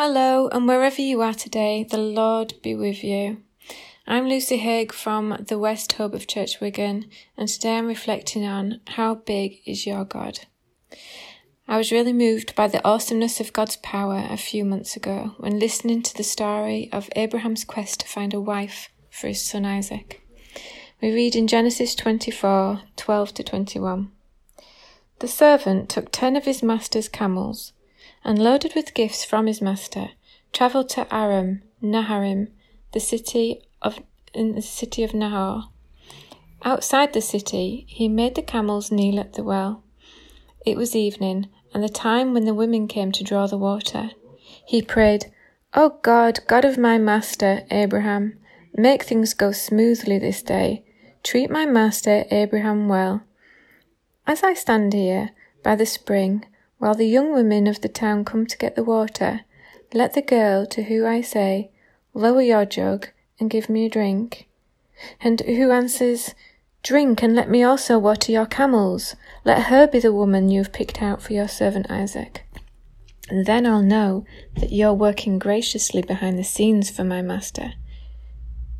Hello, and wherever you are today, the Lord be with you. I'm Lucy Haigh from the West Hub of Church Wigan, and today I'm reflecting on how big is your God. I was really moved by the awesomeness of God's power a few months ago when listening to the story of Abraham's quest to find a wife for his son Isaac. We read in Genesis 24 12 to 21. The servant took ten of his master's camels and loaded with gifts from his master, travelled to Aram Naharaim, the city of in the city of Nahor. Outside the city, he made the camels kneel at the well. It was evening, and the time when the women came to draw the water. He prayed, O God, God of my master Abraham, make things go smoothly this day. Treat my master Abraham well. As I stand here by the spring, while the young women of the town come to get the water, let the girl to whom I say, Lower your jug and give me a drink, and who answers, Drink and let me also water your camels. Let her be the woman you have picked out for your servant Isaac. And then I'll know that you're working graciously behind the scenes for my master.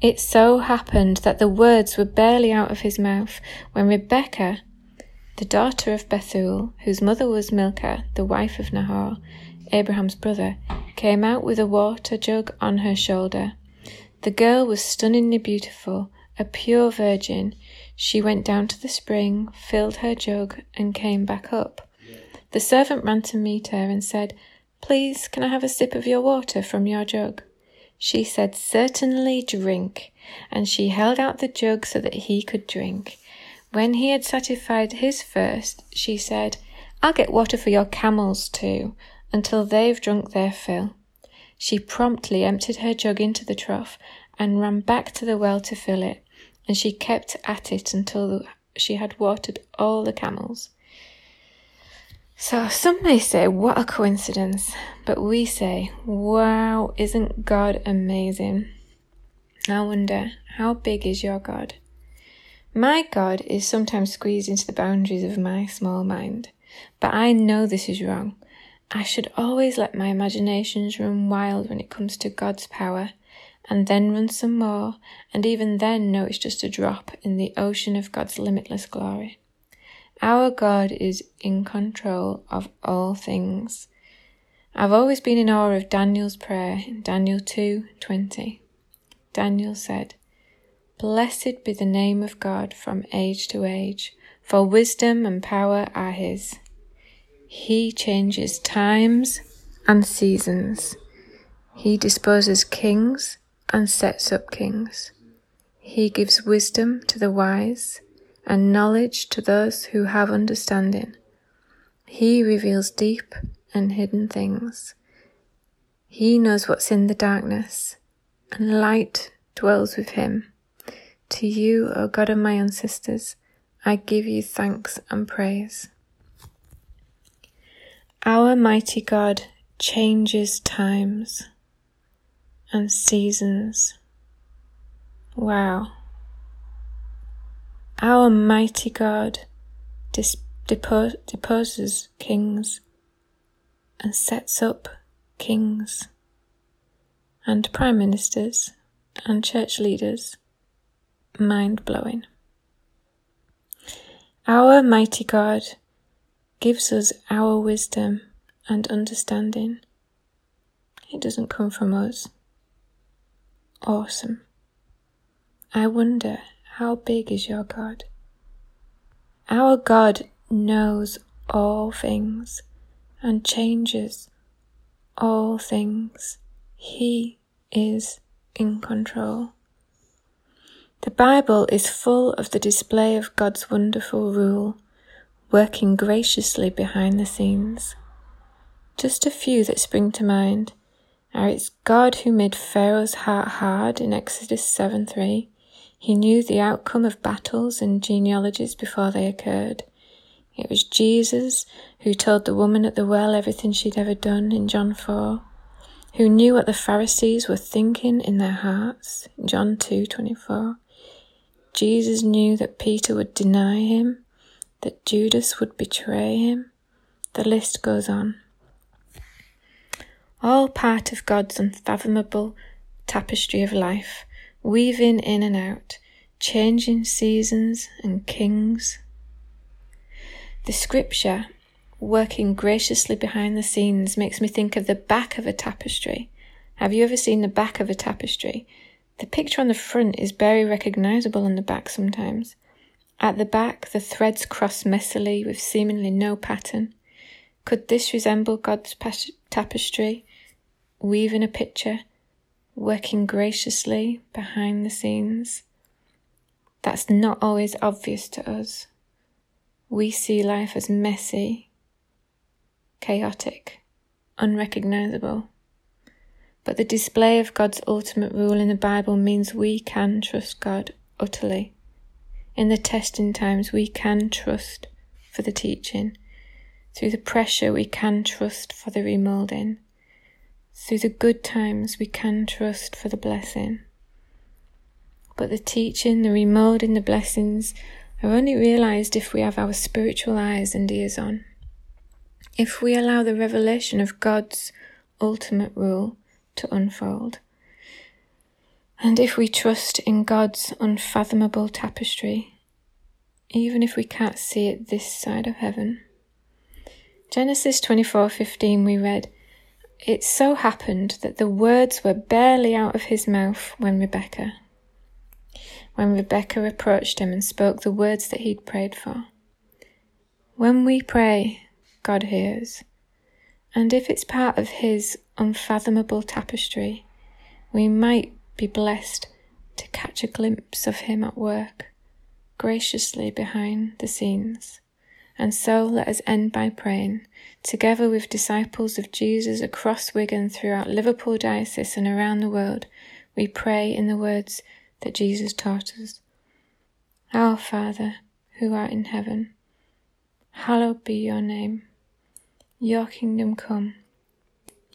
It so happened that the words were barely out of his mouth when Rebekah, the daughter of Bethuel, whose mother was Milcah, the wife of Nahor, Abraham's brother, came out with a water jug on her shoulder. The girl was stunningly beautiful, a pure virgin. She went down to the spring, filled her jug, and came back up. The servant ran to meet her and said, Please, can I have a sip of your water from your jug? She said, Certainly, drink. And she held out the jug so that he could drink. When he had satisfied his thirst, she said, I'll get water for your camels too, until they've drunk their fill. She promptly emptied her jug into the trough and ran back to the well to fill it, and she kept at it until she had watered all the camels. So some may say, what a coincidence, but we say, wow, isn't God amazing? I wonder, how big is your God? My God is sometimes squeezed into the boundaries of my small mind, but I know this is wrong. I should always let my imaginations run wild when it comes to God's power, and then run some more, and even then know it's just a drop in the ocean of God's limitless glory. Our God is in control of all things. I've always been in awe of Daniel's prayer in Daniel 2:20. Daniel said, Blessed be the name of God from age to age, for wisdom and power are His. He changes times and seasons. He disposes kings and sets up kings. He gives wisdom to the wise and knowledge to those who have understanding. He reveals deep and hidden things. He knows what's in the darkness, and light dwells with him. To you, O God of my ancestors, I give you thanks and praise. Our mighty God changes times and seasons. Wow. Our mighty God dis- depo- deposes kings and sets up kings and prime ministers and church leaders mind blowing. Our mighty God gives us our wisdom and understanding. It doesn't come from us. Awesome. I wonder how big is your God? Our God knows all things and changes all things. He is in control. The Bible is full of the display of God's wonderful rule, working graciously behind the scenes. Just a few that spring to mind are it's God who made Pharaoh's heart hard in Exodus 7 3. He knew the outcome of battles and genealogies before they occurred. It was Jesus who told the woman at the well everything she'd ever done in John 4, who knew what the Pharisees were thinking in their hearts, in John 2:24. Jesus knew that Peter would deny him, that Judas would betray him. The list goes on. all part of God's unfathomable tapestry of life, weaving in and out, changing seasons and kings. The scripture, working graciously behind the scenes, makes me think of the back of a tapestry. Have you ever seen the back of a tapestry? The picture on the front is very recognizable on the back sometimes. At the back, the threads cross messily with seemingly no pattern. Could this resemble God's tapestry, weaving a picture, working graciously behind the scenes? That's not always obvious to us. We see life as messy, chaotic, unrecognizable. But the display of God's ultimate rule in the Bible means we can trust God utterly. In the testing times, we can trust for the teaching. Through the pressure, we can trust for the remolding. Through the good times, we can trust for the blessing. But the teaching, the remolding, the blessings are only realized if we have our spiritual eyes and ears on. If we allow the revelation of God's ultimate rule to unfold. And if we trust in God's unfathomable tapestry, even if we can't see it this side of heaven. Genesis 24:15 we read, It so happened that the words were barely out of his mouth when Rebekah when Rebekah approached him and spoke the words that he'd prayed for. When we pray, God hears. And if it's part of his unfathomable tapestry, we might be blessed to catch a glimpse of Him at work, graciously behind the scenes. And so let us end by praying, together with disciples of Jesus across Wigan, throughout Liverpool Diocese, and around the world, we pray in the words that Jesus taught us. Our Father, who art in heaven, hallowed be your name. Your kingdom come,